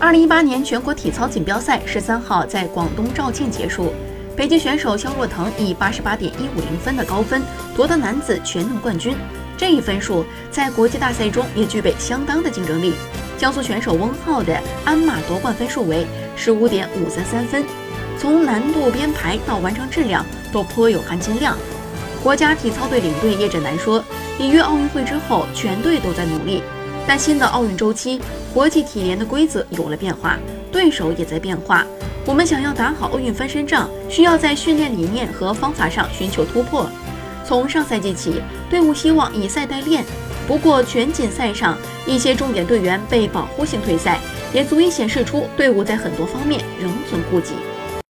二零一八年全国体操锦标赛十三号在广东肇庆结束，北京选手肖若腾以八十八点一五零分的高分夺得男子全能冠军。这一分数在国际大赛中也具备相当的竞争力。江苏选手翁浩的鞍马夺冠分数为十五点五三三分，从难度编排到完成质量都颇有含金量。国家体操队领队叶振南说：“里约奥运会之后，全队都在努力，在新的奥运周期，国际体联的规则有了变化，对手也在变化。我们想要打好奥运翻身仗，需要在训练理念和方法上寻求突破。从上赛季起，队伍希望以赛代练，不过全锦赛上一些重点队员被保护性退赛，也足以显示出队伍在很多方面仍存顾忌。”